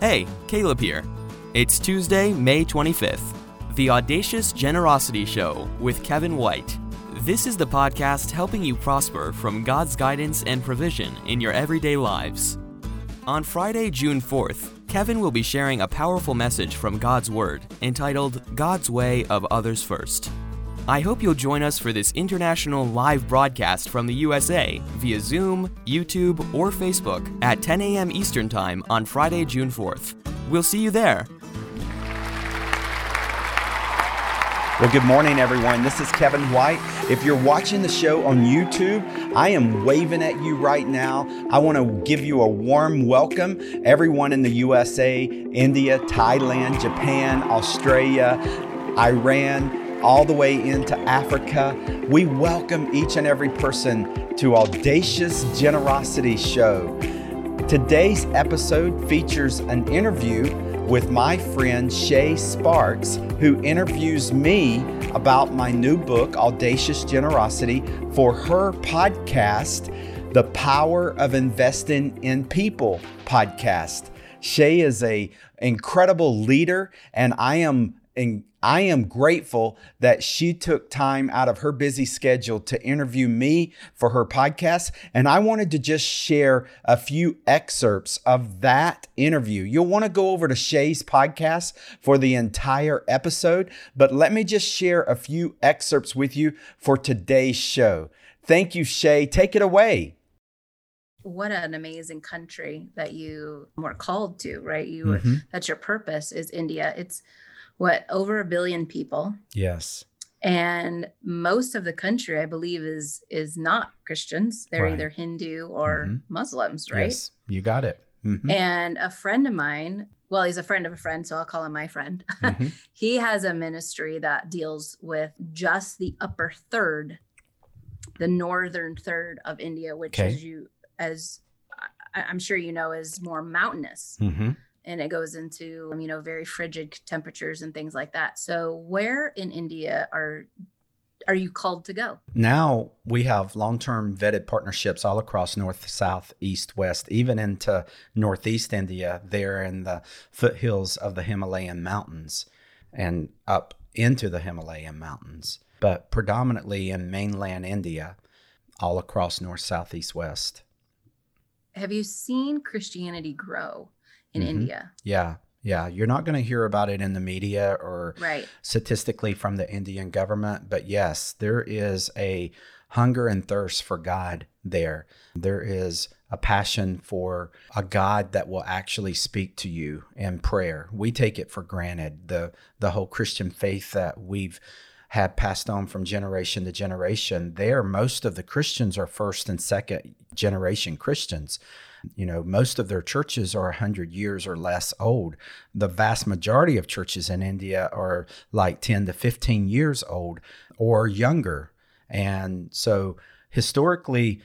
Hey, Caleb here. It's Tuesday, May 25th, the Audacious Generosity Show with Kevin White. This is the podcast helping you prosper from God's guidance and provision in your everyday lives. On Friday, June 4th, Kevin will be sharing a powerful message from God's Word entitled God's Way of Others First. I hope you'll join us for this international live broadcast from the USA via Zoom, YouTube, or Facebook at 10 a.m. Eastern Time on Friday, June 4th. We'll see you there. Well, good morning, everyone. This is Kevin White. If you're watching the show on YouTube, I am waving at you right now. I want to give you a warm welcome. Everyone in the USA, India, Thailand, Japan, Australia, Iran, all the way into Africa. We welcome each and every person to Audacious Generosity Show. Today's episode features an interview with my friend Sha Sparks, who interviews me about my new book, Audacious Generosity, for her podcast, The Power of Investing in People podcast. Sha is a incredible leader, and I am in, I am grateful that she took time out of her busy schedule to interview me for her podcast. And I wanted to just share a few excerpts of that interview. You'll want to go over to Sha's podcast for the entire episode, but let me just share a few excerpts with you for today's show. Thank you, Sha. Take it away what an amazing country that you were called to right you mm-hmm. that's your purpose is india it's what over a billion people. Yes. And most of the country, I believe, is is not Christians. They're right. either Hindu or mm-hmm. Muslims, right? Yes, you got it. Mm-hmm. And a friend of mine, well, he's a friend of a friend, so I'll call him my friend. Mm-hmm. he has a ministry that deals with just the upper third, the northern third of India, which okay. is you as I, am sure you know is more mountainous. Mm-hmm and it goes into you know very frigid temperatures and things like that. So where in india are are you called to go? Now we have long-term vetted partnerships all across north south east west even into northeast india there in the foothills of the himalayan mountains and up into the himalayan mountains but predominantly in mainland india all across north south east west. Have you seen christianity grow in mm-hmm. India. Yeah. Yeah, you're not going to hear about it in the media or right. statistically from the Indian government, but yes, there is a hunger and thirst for God there. There is a passion for a God that will actually speak to you in prayer. We take it for granted the the whole Christian faith that we've had passed on from generation to generation. There most of the Christians are first and second generation Christians. You know, most of their churches are 100 years or less old. The vast majority of churches in India are like 10 to 15 years old or younger. And so historically,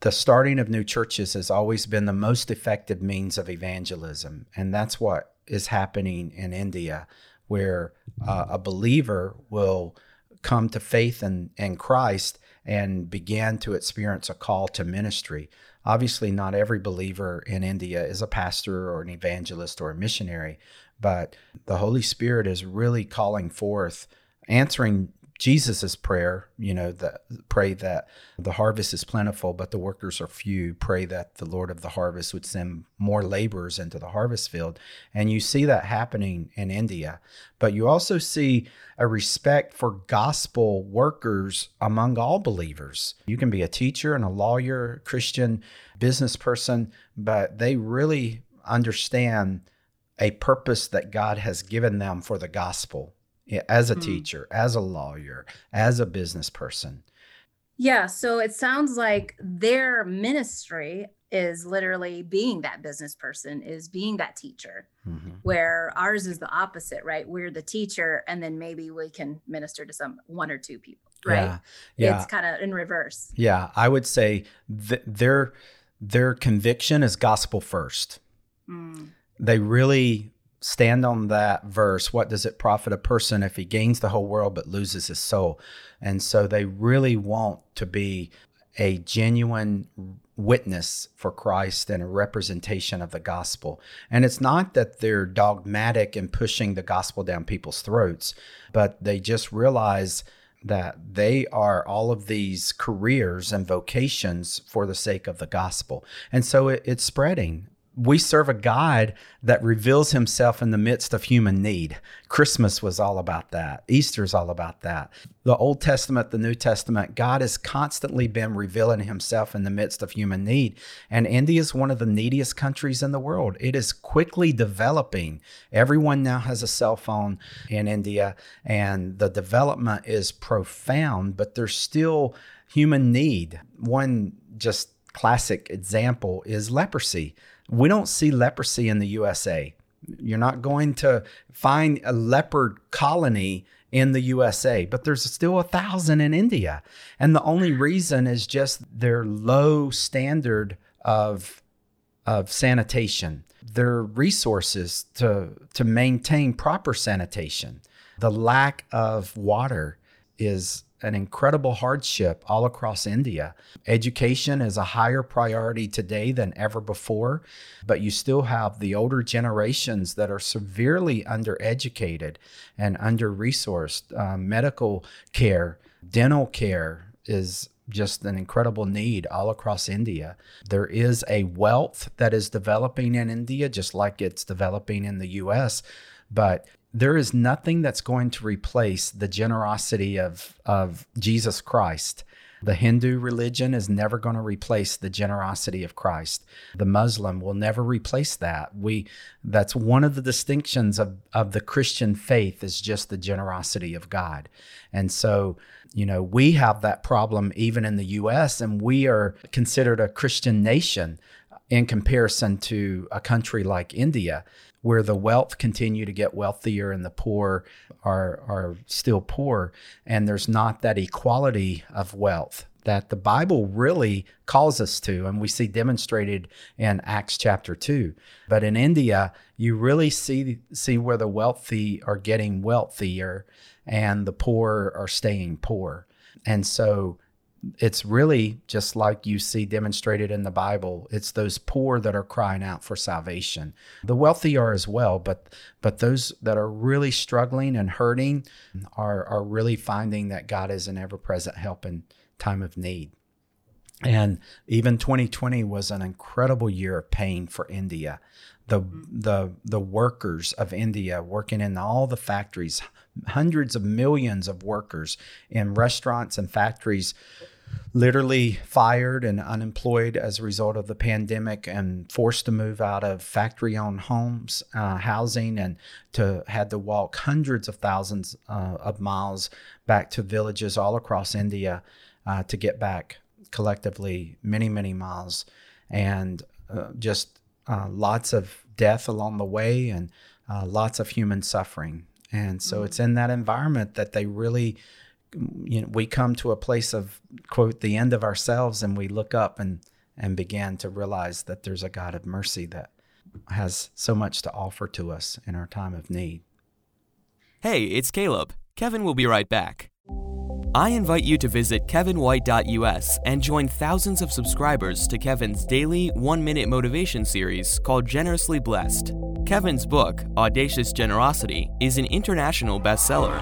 the starting of new churches has always been the most effective means of evangelism. And that's what is happening in India, where uh, a believer will come to faith in, in Christ and begin to experience a call to ministry. Obviously, not every believer in India is a pastor or an evangelist or a missionary, but the Holy Spirit is really calling forth, answering Jesus's prayer, you know, that pray that the harvest is plentiful, but the workers are few. Pray that the Lord of the harvest would send more laborers into the harvest field. And you see that happening in India. But you also see a respect for gospel workers among all believers. You can be a teacher and a lawyer, Christian business person, but they really understand a purpose that God has given them for the gospel as a mm-hmm. teacher, as a lawyer, as a business person. Yeah. So it sounds like their ministry is literally being that business person, is being that teacher, mm-hmm. where ours is the opposite, right? We're the teacher, and then maybe we can minister to some one or two people, right? Yeah. yeah. It's kind of in reverse. Yeah. I would say th- their their conviction is gospel first. Mm. They really stand on that verse what does it profit a person if he gains the whole world but loses his soul and so they really want to be a genuine witness for Christ and a representation of the gospel. And it's not that they're dogmatic and pushing the gospel down people's throats, but they just realize that they are all of these careers and vocations for the sake of the gospel. And so it, it's spreading we serve a God that reveals himself in the midst of human need. Christmas was all about that. Easter's all about that. The Old Testament, the New Testament, God has constantly been revealing himself in the midst of human need. And India is one of the neediest countries in the world. It is quickly developing. Everyone now has a cell phone in India, and the development is profound, but there's still human need. One just classic example is leprosy we don't see leprosy in the USA. You're not going to find a leper colony in the USA, but there's still a thousand in India. And the only reason is just their low standard of, of sanitation, their resources to, to maintain proper sanitation, the lack of water is an incredible hardship all across India. Education is a higher priority today than ever before, but you still have the older generations that are severely undereducated and under resourced. Uh, medical care, dental care is just an incredible need all across India. There is a wealth that is developing in India, just like it's developing in the US, but there is nothing that's going to replace the generosity of, of Jesus Christ. The Hindu religion is never going to replace the generosity of Christ. The Muslim will never replace that. We that's one of the distinctions of, of the Christian faith is just the generosity of God. And so, you know, we have that problem even in the US and we are considered a Christian nation in comparison to a country like India where the wealth continue to get wealthier and the poor are are still poor and there's not that equality of wealth that the Bible really calls us to, and we see demonstrated in Acts chapter 2. But in India, you really see, see where the wealthy are getting wealthier and the poor are staying poor. And so it's really just like you see demonstrated in the Bible. It's those poor that are crying out for salvation. The wealthy are as well, but but those that are really struggling and hurting are are really finding that God is an ever-present help in time of need. And even 2020 was an incredible year of pain for India. The the the workers of India working in all the factories, hundreds of millions of workers in restaurants and factories literally fired and unemployed as a result of the pandemic and forced to move out of factory owned homes, uh, housing, and to had to walk hundreds of thousands uh, of miles back to villages all across India uh, to get back collectively many, many miles. And uh, just uh, lots of death along the way and uh, lots of human suffering. And so mm-hmm. it's in that environment that they really you know, we come to a place of quote the end of ourselves and we look up and and begin to realize that there's a God of mercy that has so much to offer to us in our time of need. Hey, it's Caleb. Kevin will be right back. I invite you to visit kevinwhite.us and join thousands of subscribers to Kevin's daily one minute motivation series called Generously Blessed. Kevin's book, Audacious Generosity, is an international bestseller.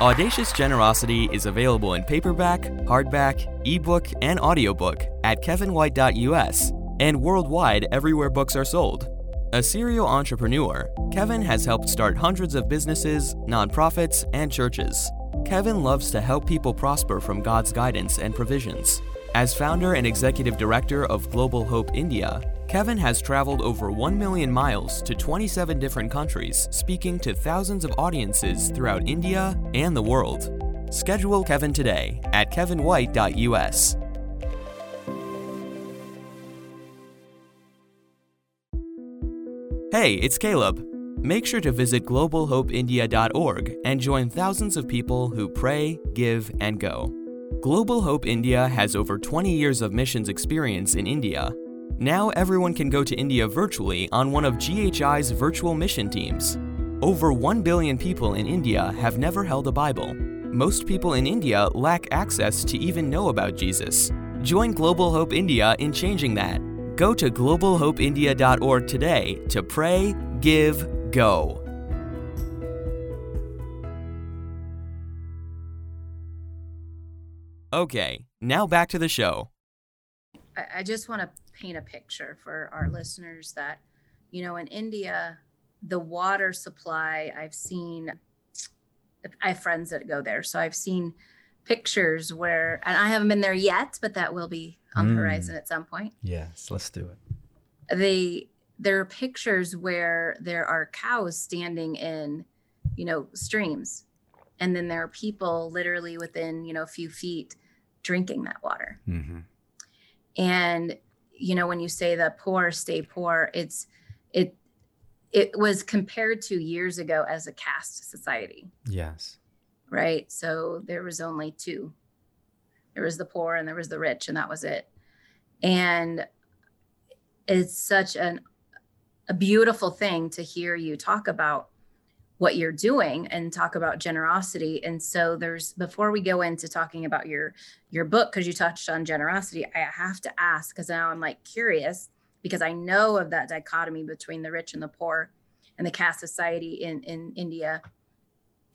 Audacious Generosity is available in paperback, hardback, ebook, and audiobook at kevinwhite.us and worldwide everywhere books are sold. A serial entrepreneur, Kevin has helped start hundreds of businesses, nonprofits, and churches. Kevin loves to help people prosper from God's guidance and provisions. As founder and executive director of Global Hope India, Kevin has traveled over 1 million miles to 27 different countries, speaking to thousands of audiences throughout India and the world. Schedule Kevin today at kevinwhite.us. Hey, it's Caleb. Make sure to visit globalhopeindia.org and join thousands of people who pray, give, and go. Global Hope India has over 20 years of missions experience in India now everyone can go to India virtually on one of GHI's virtual mission teams. Over 1 billion people in India have never held a Bible. Most people in India lack access to even know about Jesus. Join Global Hope India in changing that. Go to globalhopeindia.org today to pray, give, go. Okay, now back to the show. I, just want to paint a picture for our listeners that, you know, in India, the water supply, I've seen, I have friends that go there. So I've seen pictures where, and I haven't been there yet, but that will be on the mm. horizon at some point. Yes, let's do it. They, there are pictures where there are cows standing in, you know, streams. And then there are people literally within, you know, a few feet drinking that water. Mm-hmm. And, you know, when you say the poor stay poor, it's, it, it was compared to years ago as a caste society. Yes right? So there was only two. There was the poor and there was the rich, and that was it. And it's such an a beautiful thing to hear you talk about what you're doing and talk about generosity. And so there's before we go into talking about your your book because you touched on generosity i have to ask because now i'm like curious because i know of that dichotomy between the rich and the poor and the caste society in in india.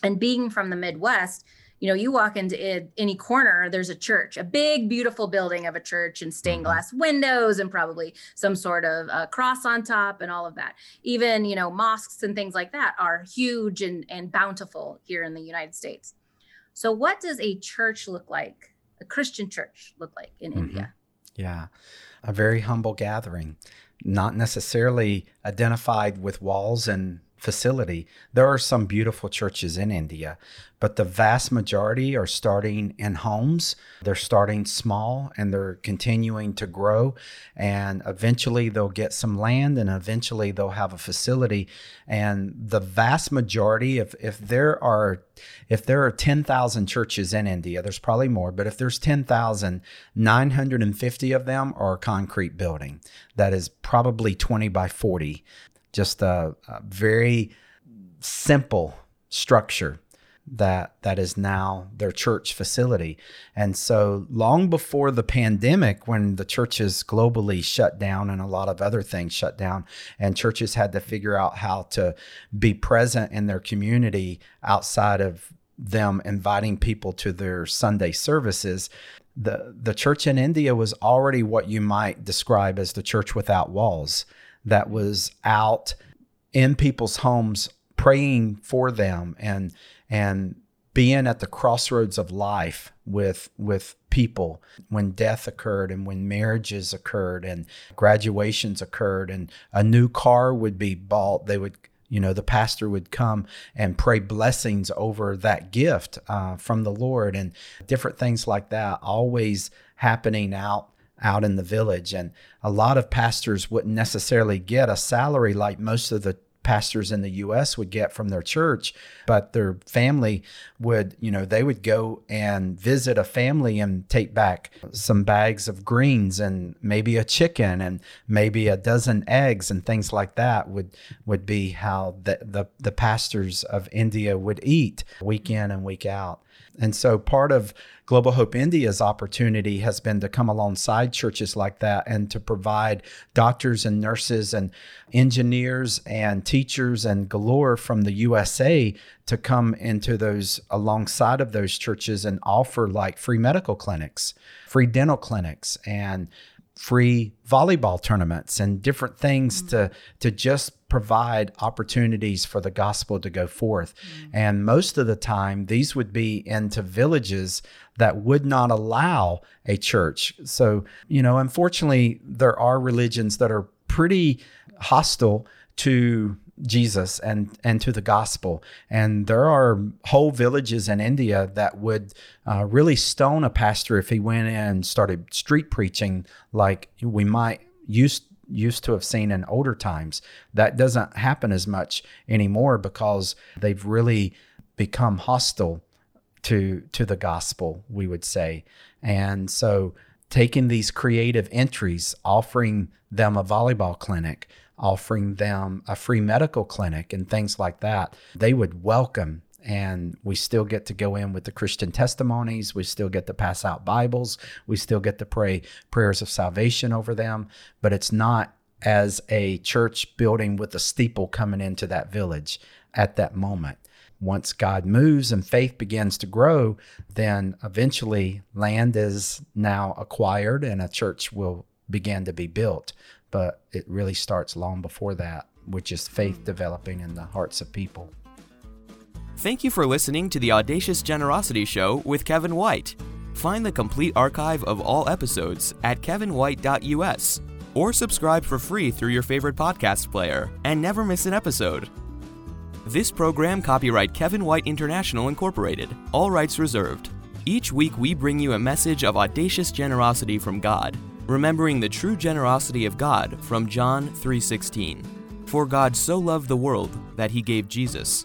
And being from the midwest you know you walk into any corner there's a church a big beautiful building of a church and stained mm-hmm. glass windows and probably some sort of uh, cross on top and all of that even you know mosques and things like that are huge and, and bountiful here in the united states so what does a church look like a christian church look like in mm-hmm. india yeah a very humble gathering not necessarily identified with walls and facility. There are some beautiful churches in India, but the vast majority are starting in homes. They're starting small and they're continuing to grow. And eventually they'll get some land and eventually they'll have a facility. And the vast majority, if, if there are if there are 10,000 churches in India, there's probably more, but if there's 10,000, 950 of them are a concrete building that is probably 20 by 40 just a, a very simple structure that that is now their church facility. And so long before the pandemic when the churches globally shut down and a lot of other things shut down and churches had to figure out how to be present in their community outside of them inviting people to their Sunday services, the the church in India was already what you might describe as the church without walls that was out in people's homes praying for them and and being at the crossroads of life with with people when death occurred and when marriages occurred and graduations occurred and a new car would be bought. They would you know the pastor would come and pray blessings over that gift uh, from the lord and different things like that always happening out out in the village. And a lot of pastors wouldn't necessarily get a salary like most of the pastors in the US would get from their church, but their family would, you know, they would go and visit a family and take back some bags of greens and maybe a chicken and maybe a dozen eggs and things like that would would be how the the, the pastors of India would eat week in and week out. And so part of Global Hope India's opportunity has been to come alongside churches like that and to provide doctors and nurses and engineers and teachers and galore from the USA to come into those alongside of those churches and offer like free medical clinics, free dental clinics, and free volleyball tournaments and different things mm-hmm. to to just provide opportunities for the gospel to go forth. Mm-hmm. And most of the time these would be into villages that would not allow a church. So, you know, unfortunately there are religions that are pretty hostile to Jesus and and to the gospel. And there are whole villages in India that would uh, really stone a pastor if he went in and started street preaching, like we might used used to have seen in older times. That doesn't happen as much anymore because they've really become hostile to to the gospel. We would say, and so taking these creative entries, offering them a volleyball clinic offering them a free medical clinic and things like that, they would welcome and we still get to go in with the Christian testimonies. We still get to pass out Bibles. We still get to pray prayers of salvation over them, but it's not as a church building with a steeple coming into that village at that moment. Once God moves and faith begins to grow, then eventually land is now acquired and a church will begin to be built. But it really starts long before that, which is faith hmm. developing in the hearts of people. Thank you for listening to the Audacious Generosity Show with Kevin White. Find the complete archive of all episodes at kevinwhite.us or subscribe for free through your favorite podcast player and never miss an episode. This program copyright Kevin White International Incorporated, all rights reserved. Each week we bring you a message of audacious generosity from God, remembering the true generosity of God from John 3:16. For God so loved the world that he gave Jesus,